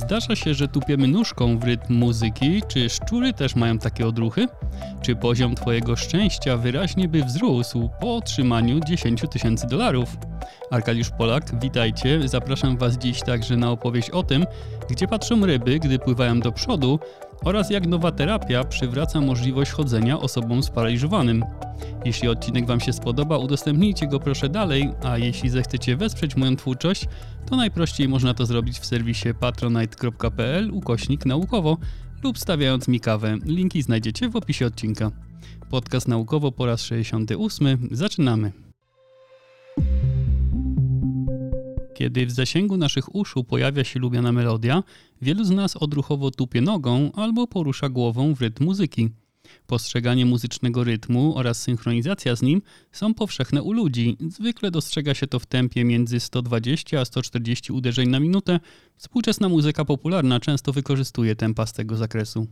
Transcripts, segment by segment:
Zdarza się, że tupiemy nóżką w rytm muzyki. Czy szczury też mają takie odruchy? Czy poziom Twojego szczęścia wyraźnie by wzrósł po otrzymaniu 10 tysięcy dolarów? Arkadiusz Polak, witajcie. Zapraszam Was dziś także na opowieść o tym, gdzie patrzą ryby, gdy pływają do przodu oraz jak nowa terapia przywraca możliwość chodzenia osobom sparaliżowanym. Jeśli odcinek Wam się spodoba, udostępnijcie go proszę dalej, a jeśli zechcecie wesprzeć moją twórczość, to najprościej można to zrobić w serwisie patronite.pl ukośnik naukowo lub stawiając mi kawę. Linki znajdziecie w opisie odcinka. Podcast naukowo po raz 68. Zaczynamy. Kiedy w zasięgu naszych uszu pojawia się lubiana melodia, wielu z nas odruchowo tupie nogą albo porusza głową w rytm muzyki. Postrzeganie muzycznego rytmu oraz synchronizacja z nim są powszechne u ludzi. Zwykle dostrzega się to w tempie między 120 a 140 uderzeń na minutę. Współczesna muzyka popularna często wykorzystuje tempa z tego zakresu.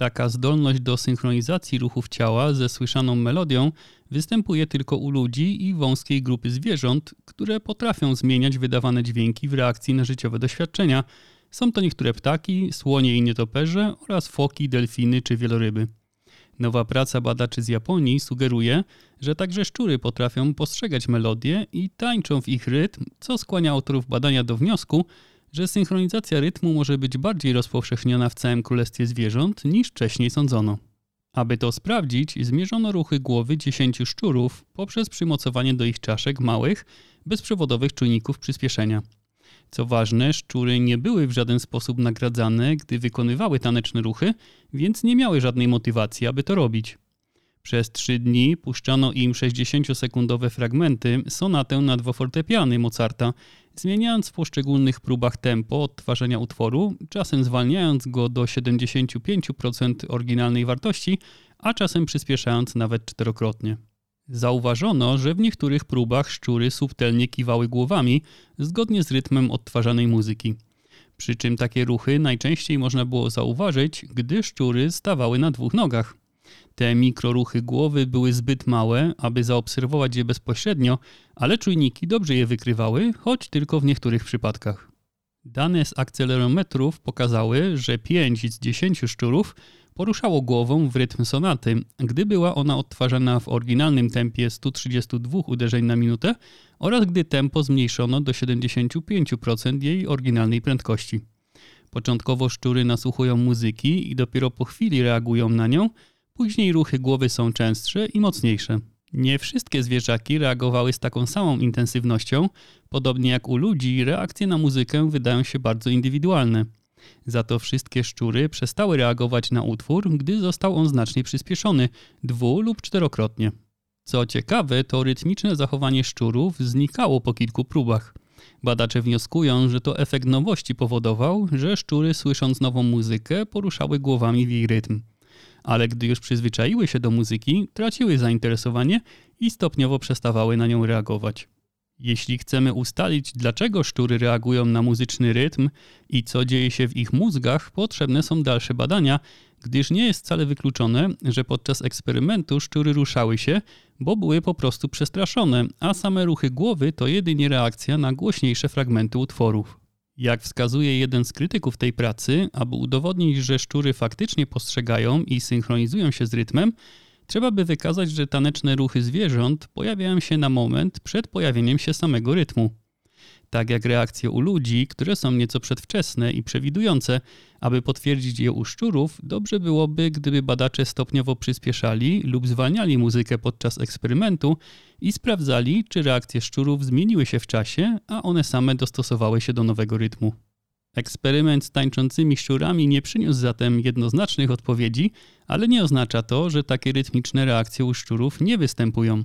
Taka zdolność do synchronizacji ruchów ciała ze słyszaną melodią występuje tylko u ludzi i wąskiej grupy zwierząt, które potrafią zmieniać wydawane dźwięki w reakcji na życiowe doświadczenia. Są to niektóre ptaki, słonie i nietoperze oraz foki, delfiny czy wieloryby. Nowa praca badaczy z Japonii sugeruje, że także szczury potrafią postrzegać melodie i tańczą w ich rytm, co skłania autorów badania do wniosku, że synchronizacja rytmu może być bardziej rozpowszechniona w całym królestwie zwierząt niż wcześniej sądzono. Aby to sprawdzić, zmierzono ruchy głowy 10 szczurów poprzez przymocowanie do ich czaszek małych, bezprzewodowych czujników przyspieszenia. Co ważne, szczury nie były w żaden sposób nagradzane, gdy wykonywały taneczne ruchy, więc nie miały żadnej motywacji, aby to robić. Przez trzy dni puszczano im 60-sekundowe fragmenty sonatę na dwa fortepiany Mozarta, zmieniając w poszczególnych próbach tempo odtwarzania utworu, czasem zwalniając go do 75% oryginalnej wartości, a czasem przyspieszając nawet czterokrotnie. Zauważono, że w niektórych próbach szczury subtelnie kiwały głowami zgodnie z rytmem odtwarzanej muzyki. Przy czym takie ruchy najczęściej można było zauważyć, gdy szczury stawały na dwóch nogach. Te mikroruchy głowy były zbyt małe, aby zaobserwować je bezpośrednio, ale czujniki dobrze je wykrywały, choć tylko w niektórych przypadkach. Dane z akcelerometrów pokazały, że 5 z 10 szczurów poruszało głową w rytm sonaty, gdy była ona odtwarzana w oryginalnym tempie 132 uderzeń na minutę oraz gdy tempo zmniejszono do 75% jej oryginalnej prędkości. Początkowo szczury nasłuchują muzyki i dopiero po chwili reagują na nią, później ruchy głowy są częstsze i mocniejsze. Nie wszystkie zwierzaki reagowały z taką samą intensywnością, podobnie jak u ludzi, reakcje na muzykę wydają się bardzo indywidualne. Za to wszystkie szczury przestały reagować na utwór, gdy został on znacznie przyspieszony dwu lub czterokrotnie. Co ciekawe, to rytmiczne zachowanie szczurów znikało po kilku próbach. Badacze wnioskują, że to efekt nowości powodował, że szczury słysząc nową muzykę poruszały głowami w jej rytm. Ale gdy już przyzwyczaiły się do muzyki, traciły zainteresowanie i stopniowo przestawały na nią reagować. Jeśli chcemy ustalić, dlaczego szczury reagują na muzyczny rytm i co dzieje się w ich mózgach, potrzebne są dalsze badania, gdyż nie jest wcale wykluczone, że podczas eksperymentu szczury ruszały się, bo były po prostu przestraszone, a same ruchy głowy to jedynie reakcja na głośniejsze fragmenty utworów. Jak wskazuje jeden z krytyków tej pracy, aby udowodnić, że szczury faktycznie postrzegają i synchronizują się z rytmem, Trzeba by wykazać, że taneczne ruchy zwierząt pojawiają się na moment przed pojawieniem się samego rytmu. Tak jak reakcje u ludzi, które są nieco przedwczesne i przewidujące, aby potwierdzić je u szczurów, dobrze byłoby, gdyby badacze stopniowo przyspieszali lub zwalniali muzykę podczas eksperymentu i sprawdzali, czy reakcje szczurów zmieniły się w czasie, a one same dostosowały się do nowego rytmu. Eksperyment z tańczącymi szczurami nie przyniósł zatem jednoznacznych odpowiedzi, ale nie oznacza to, że takie rytmiczne reakcje u szczurów nie występują.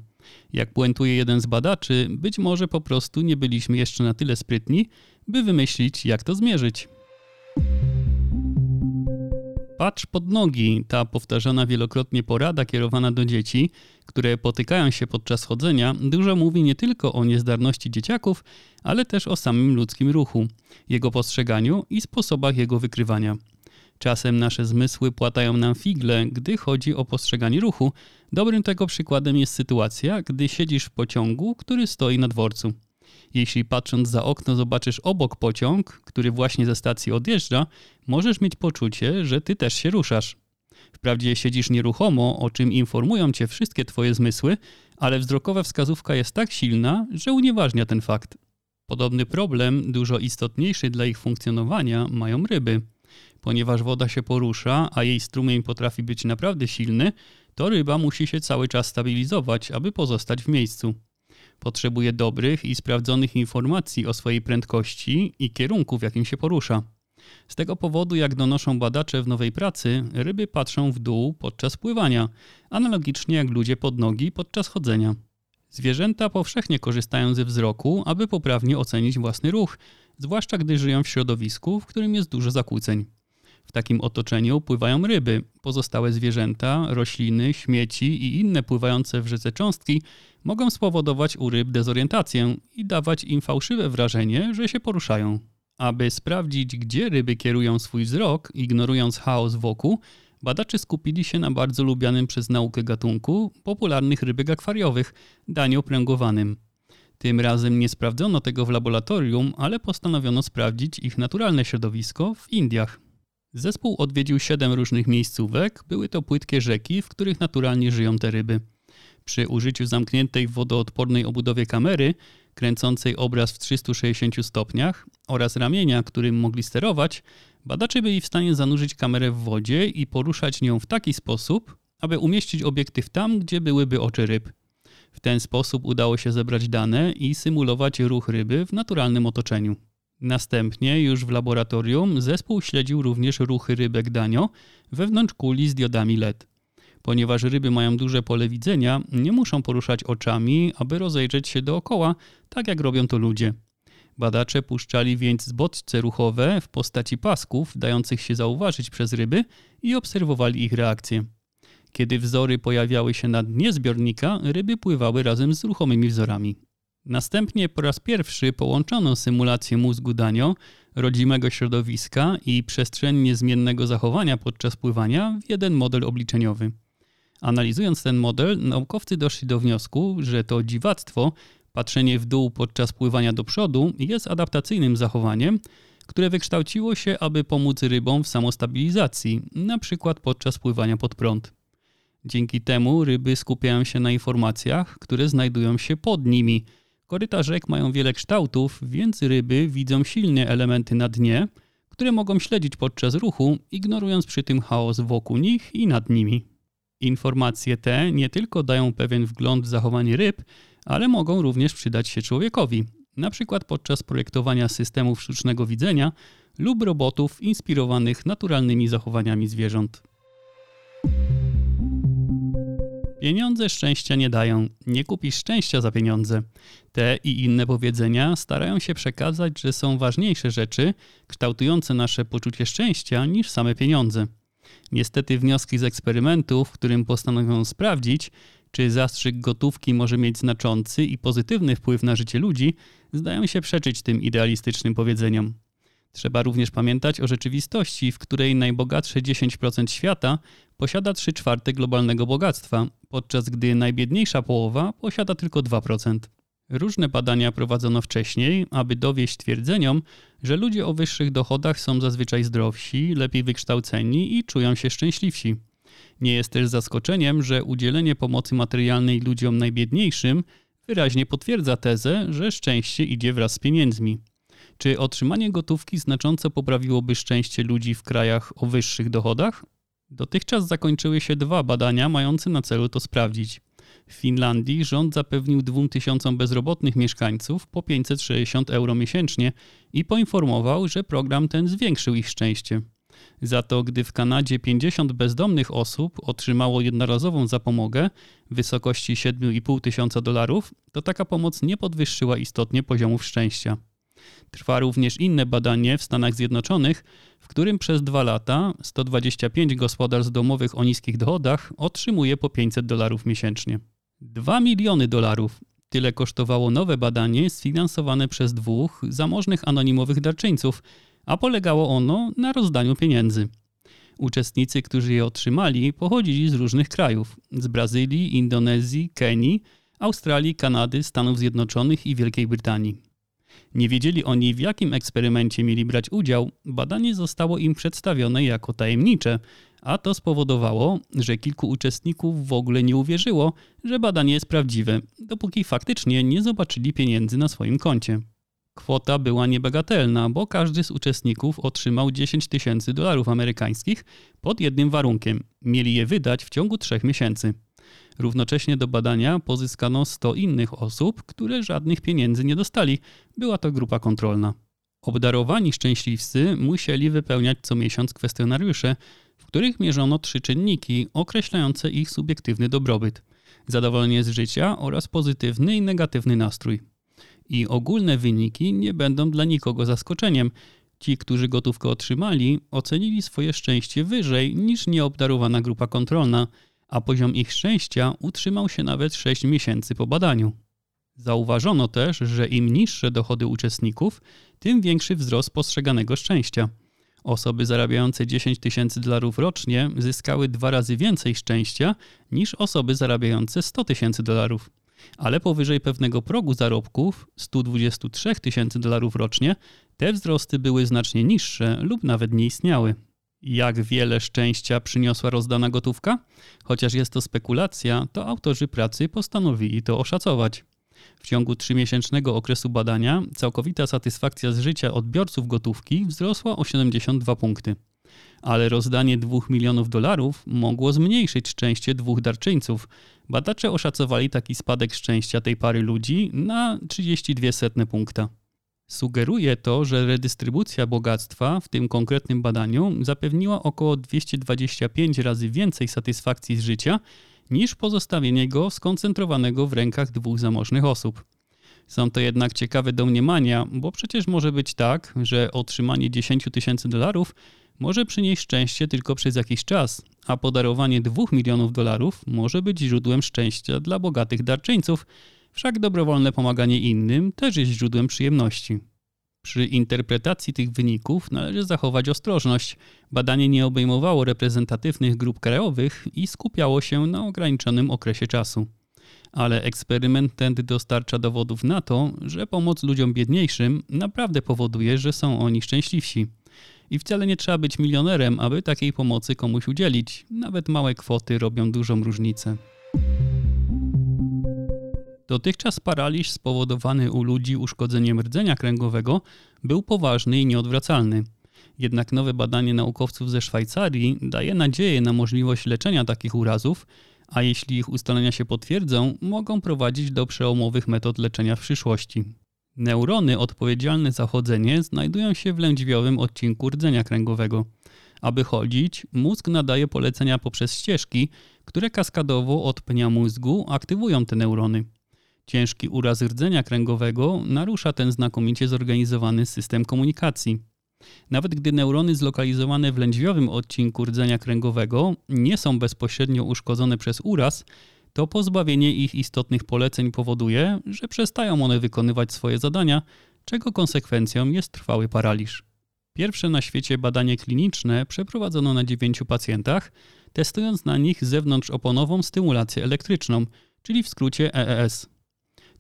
Jak puentuje jeden z badaczy, być może po prostu nie byliśmy jeszcze na tyle sprytni, by wymyślić, jak to zmierzyć. Patrz pod nogi, ta powtarzana wielokrotnie porada kierowana do dzieci, które potykają się podczas chodzenia, dużo mówi nie tylko o niezdarności dzieciaków, ale też o samym ludzkim ruchu, jego postrzeganiu i sposobach jego wykrywania. Czasem nasze zmysły płatają nam figle, gdy chodzi o postrzeganie ruchu. Dobrym tego przykładem jest sytuacja, gdy siedzisz w pociągu, który stoi na dworcu. Jeśli patrząc za okno zobaczysz obok pociąg, który właśnie ze stacji odjeżdża, możesz mieć poczucie, że ty też się ruszasz. Wprawdzie siedzisz nieruchomo, o czym informują cię wszystkie twoje zmysły, ale wzrokowa wskazówka jest tak silna, że unieważnia ten fakt. Podobny problem, dużo istotniejszy dla ich funkcjonowania, mają ryby. Ponieważ woda się porusza, a jej strumień potrafi być naprawdę silny, to ryba musi się cały czas stabilizować, aby pozostać w miejscu. Potrzebuje dobrych i sprawdzonych informacji o swojej prędkości i kierunku, w jakim się porusza. Z tego powodu, jak donoszą badacze w nowej pracy, ryby patrzą w dół podczas pływania, analogicznie jak ludzie pod nogi podczas chodzenia. Zwierzęta powszechnie korzystają ze wzroku, aby poprawnie ocenić własny ruch, zwłaszcza gdy żyją w środowisku, w którym jest dużo zakłóceń. W takim otoczeniu pływają ryby, pozostałe zwierzęta, rośliny, śmieci i inne pływające w rzece cząstki mogą spowodować u ryb dezorientację i dawać im fałszywe wrażenie, że się poruszają. Aby sprawdzić, gdzie ryby kierują swój wzrok, ignorując chaos wokół, badacze skupili się na bardzo lubianym przez naukę gatunku popularnych rybek akwariowych, daniu pręgowanym. Tym razem nie sprawdzono tego w laboratorium, ale postanowiono sprawdzić ich naturalne środowisko w Indiach. Zespół odwiedził siedem różnych miejscówek, były to płytkie rzeki, w których naturalnie żyją te ryby. Przy użyciu zamkniętej w wodoodpornej obudowie kamery, kręcącej obraz w 360 stopniach oraz ramienia, którym mogli sterować, badacze byli w stanie zanurzyć kamerę w wodzie i poruszać nią w taki sposób, aby umieścić obiektyw tam, gdzie byłyby oczy ryb. W ten sposób udało się zebrać dane i symulować ruch ryby w naturalnym otoczeniu. Następnie już w laboratorium zespół śledził również ruchy rybek danio wewnątrz kuli z diodami LED. Ponieważ ryby mają duże pole widzenia, nie muszą poruszać oczami, aby rozejrzeć się dookoła, tak jak robią to ludzie. Badacze puszczali więc bodźce ruchowe w postaci pasków, dających się zauważyć przez ryby i obserwowali ich reakcje. Kiedy wzory pojawiały się na dnie zbiornika, ryby pływały razem z ruchomymi wzorami. Następnie po raz pierwszy połączono symulację mózgu Danio, rodzimego środowiska i przestrzennie zmiennego zachowania podczas pływania w jeden model obliczeniowy. Analizując ten model, naukowcy doszli do wniosku, że to dziwactwo, patrzenie w dół podczas pływania do przodu, jest adaptacyjnym zachowaniem, które wykształciło się, aby pomóc rybom w samostabilizacji, np. podczas pływania pod prąd. Dzięki temu ryby skupiają się na informacjach, które znajdują się pod nimi. Koryta rzek mają wiele kształtów, więc ryby widzą silne elementy na dnie, które mogą śledzić podczas ruchu, ignorując przy tym chaos wokół nich i nad nimi. Informacje te nie tylko dają pewien wgląd w zachowanie ryb, ale mogą również przydać się człowiekowi, na przykład podczas projektowania systemów sztucznego widzenia lub robotów inspirowanych naturalnymi zachowaniami zwierząt. Pieniądze szczęścia nie dają. Nie kupisz szczęścia za pieniądze. Te i inne powiedzenia starają się przekazać, że są ważniejsze rzeczy kształtujące nasze poczucie szczęścia niż same pieniądze. Niestety wnioski z eksperymentu, w którym postanowiono sprawdzić, czy zastrzyk gotówki może mieć znaczący i pozytywny wpływ na życie ludzi, zdają się przeczyć tym idealistycznym powiedzeniom. Trzeba również pamiętać o rzeczywistości, w której najbogatsze 10% świata posiada 3 czwarte globalnego bogactwa, podczas gdy najbiedniejsza połowa posiada tylko 2%. Różne badania prowadzono wcześniej, aby dowieść twierdzeniom, że ludzie o wyższych dochodach są zazwyczaj zdrowsi, lepiej wykształceni i czują się szczęśliwsi. Nie jest też zaskoczeniem, że udzielenie pomocy materialnej ludziom najbiedniejszym wyraźnie potwierdza tezę, że szczęście idzie wraz z pieniędzmi. Czy otrzymanie gotówki znacząco poprawiłoby szczęście ludzi w krajach o wyższych dochodach? Dotychczas zakończyły się dwa badania mające na celu to sprawdzić. W Finlandii rząd zapewnił 2000 bezrobotnych mieszkańców po 560 euro miesięcznie i poinformował, że program ten zwiększył ich szczęście. Za to, gdy w Kanadzie 50 bezdomnych osób otrzymało jednorazową zapomogę w wysokości 7,5 tysiąca dolarów, to taka pomoc nie podwyższyła istotnie poziomów szczęścia. Trwa również inne badanie w Stanach Zjednoczonych, w którym przez dwa lata 125 gospodarstw domowych o niskich dochodach otrzymuje po 500 dolarów miesięcznie. 2 miliony dolarów. Tyle kosztowało nowe badanie sfinansowane przez dwóch zamożnych anonimowych darczyńców, a polegało ono na rozdaniu pieniędzy. Uczestnicy, którzy je otrzymali, pochodzili z różnych krajów: z Brazylii, Indonezji, Kenii, Australii, Kanady, Stanów Zjednoczonych i Wielkiej Brytanii. Nie wiedzieli oni, w jakim eksperymencie mieli brać udział, badanie zostało im przedstawione jako tajemnicze, a to spowodowało, że kilku uczestników w ogóle nie uwierzyło, że badanie jest prawdziwe, dopóki faktycznie nie zobaczyli pieniędzy na swoim koncie. Kwota była niebagatelna, bo każdy z uczestników otrzymał 10 tysięcy dolarów amerykańskich pod jednym warunkiem mieli je wydać w ciągu trzech miesięcy. Równocześnie do badania pozyskano 100 innych osób, które żadnych pieniędzy nie dostali. Była to grupa kontrolna. Obdarowani szczęśliwcy musieli wypełniać co miesiąc kwestionariusze, których mierzono trzy czynniki określające ich subiektywny dobrobyt: zadowolenie z życia oraz pozytywny i negatywny nastrój. I ogólne wyniki nie będą dla nikogo zaskoczeniem. Ci, którzy gotówkę otrzymali, ocenili swoje szczęście wyżej niż nieobdarowana grupa kontrolna, a poziom ich szczęścia utrzymał się nawet 6 miesięcy po badaniu. Zauważono też, że im niższe dochody uczestników, tym większy wzrost postrzeganego szczęścia. Osoby zarabiające 10 tysięcy dolarów rocznie zyskały dwa razy więcej szczęścia niż osoby zarabiające 100 tysięcy dolarów. Ale powyżej pewnego progu zarobków 123 tysięcy dolarów rocznie te wzrosty były znacznie niższe lub nawet nie istniały. Jak wiele szczęścia przyniosła rozdana gotówka? Chociaż jest to spekulacja, to autorzy pracy postanowili to oszacować. W ciągu trzymiesięcznego okresu badania całkowita satysfakcja z życia odbiorców gotówki wzrosła o 72 punkty. Ale rozdanie 2 milionów dolarów mogło zmniejszyć szczęście dwóch darczyńców. Badacze oszacowali taki spadek szczęścia tej pary ludzi na 32 setne punkta. Sugeruje to, że redystrybucja bogactwa w tym konkretnym badaniu zapewniła około 225 razy więcej satysfakcji z życia niż pozostawienie go skoncentrowanego w rękach dwóch zamożnych osób. Są to jednak ciekawe domniemania, bo przecież może być tak, że otrzymanie 10 tysięcy dolarów może przynieść szczęście tylko przez jakiś czas, a podarowanie 2 milionów dolarów może być źródłem szczęścia dla bogatych darczyńców, Wszak dobrowolne pomaganie innym też jest źródłem przyjemności. Przy interpretacji tych wyników należy zachować ostrożność. Badanie nie obejmowało reprezentatywnych grup krajowych i skupiało się na ograniczonym okresie czasu. Ale eksperyment ten dostarcza dowodów na to, że pomoc ludziom biedniejszym naprawdę powoduje, że są oni szczęśliwsi. I wcale nie trzeba być milionerem, aby takiej pomocy komuś udzielić. Nawet małe kwoty robią dużą różnicę. Dotychczas paraliż spowodowany u ludzi uszkodzeniem rdzenia kręgowego był poważny i nieodwracalny. Jednak nowe badanie naukowców ze Szwajcarii daje nadzieję na możliwość leczenia takich urazów, a jeśli ich ustalenia się potwierdzą, mogą prowadzić do przełomowych metod leczenia w przyszłości. Neurony odpowiedzialne za chodzenie znajdują się w lędźwiowym odcinku rdzenia kręgowego. Aby chodzić, mózg nadaje polecenia poprzez ścieżki, które kaskadowo od pnia mózgu aktywują te neurony. Ciężki uraz rdzenia kręgowego narusza ten znakomicie zorganizowany system komunikacji. Nawet gdy neurony zlokalizowane w lędźwiowym odcinku rdzenia kręgowego nie są bezpośrednio uszkodzone przez uraz, to pozbawienie ich istotnych poleceń powoduje, że przestają one wykonywać swoje zadania, czego konsekwencją jest trwały paraliż. Pierwsze na świecie badanie kliniczne przeprowadzono na dziewięciu pacjentach, testując na nich zewnątrzoponową stymulację elektryczną, czyli w skrócie EES.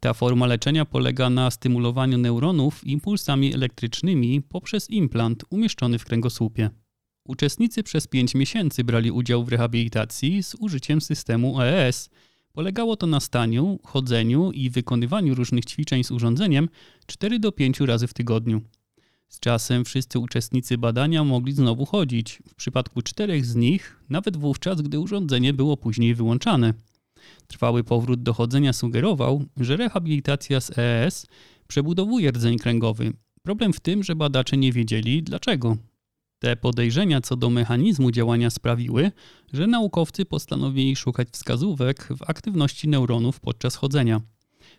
Ta forma leczenia polega na stymulowaniu neuronów impulsami elektrycznymi poprzez implant umieszczony w kręgosłupie. Uczestnicy przez 5 miesięcy brali udział w rehabilitacji z użyciem systemu EES. Polegało to na staniu, chodzeniu i wykonywaniu różnych ćwiczeń z urządzeniem 4 do 5 razy w tygodniu. Z czasem wszyscy uczestnicy badania mogli znowu chodzić, w przypadku czterech z nich nawet wówczas, gdy urządzenie było później wyłączane. Trwały powrót do chodzenia sugerował, że rehabilitacja z EES przebudowuje rdzeń kręgowy. Problem w tym, że badacze nie wiedzieli dlaczego. Te podejrzenia co do mechanizmu działania sprawiły, że naukowcy postanowili szukać wskazówek w aktywności neuronów podczas chodzenia.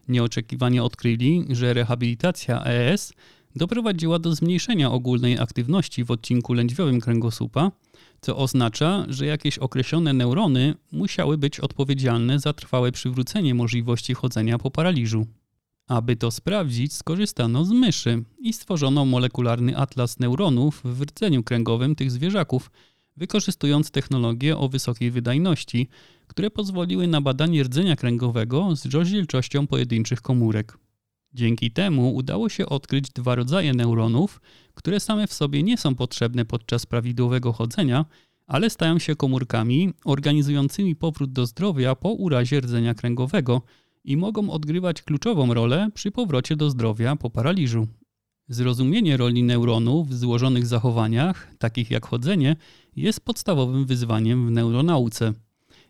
Nieoczekiwanie odkryli, że rehabilitacja EES doprowadziła do zmniejszenia ogólnej aktywności w odcinku lędźwiowym kręgosłupa, co oznacza, że jakieś określone neurony musiały być odpowiedzialne za trwałe przywrócenie możliwości chodzenia po paraliżu. Aby to sprawdzić, skorzystano z myszy i stworzono molekularny atlas neuronów w rdzeniu kręgowym tych zwierzaków, wykorzystując technologie o wysokiej wydajności, które pozwoliły na badanie rdzenia kręgowego z rozdzielczością pojedynczych komórek. Dzięki temu udało się odkryć dwa rodzaje neuronów, które same w sobie nie są potrzebne podczas prawidłowego chodzenia, ale stają się komórkami organizującymi powrót do zdrowia po urazie rdzenia kręgowego i mogą odgrywać kluczową rolę przy powrocie do zdrowia po paraliżu. Zrozumienie roli neuronów w złożonych zachowaniach, takich jak chodzenie, jest podstawowym wyzwaniem w neuronauce.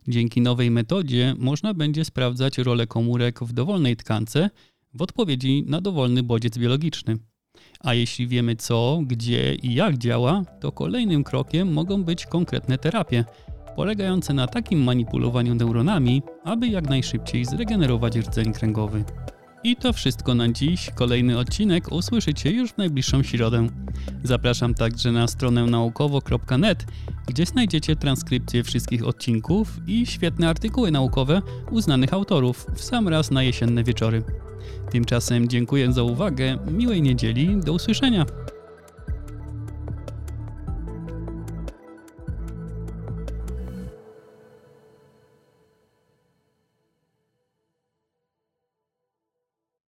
Dzięki nowej metodzie można będzie sprawdzać rolę komórek w dowolnej tkance w odpowiedzi na dowolny bodziec biologiczny. A jeśli wiemy co, gdzie i jak działa, to kolejnym krokiem mogą być konkretne terapie, polegające na takim manipulowaniu neuronami, aby jak najszybciej zregenerować rdzeń kręgowy. I to wszystko na dziś. Kolejny odcinek usłyszycie już w najbliższą środę. Zapraszam także na stronę naukowo.net, gdzie znajdziecie transkrypcje wszystkich odcinków i świetne artykuły naukowe uznanych autorów w sam raz na jesienne wieczory. Tymczasem dziękuję za uwagę, miłej niedzieli, do usłyszenia.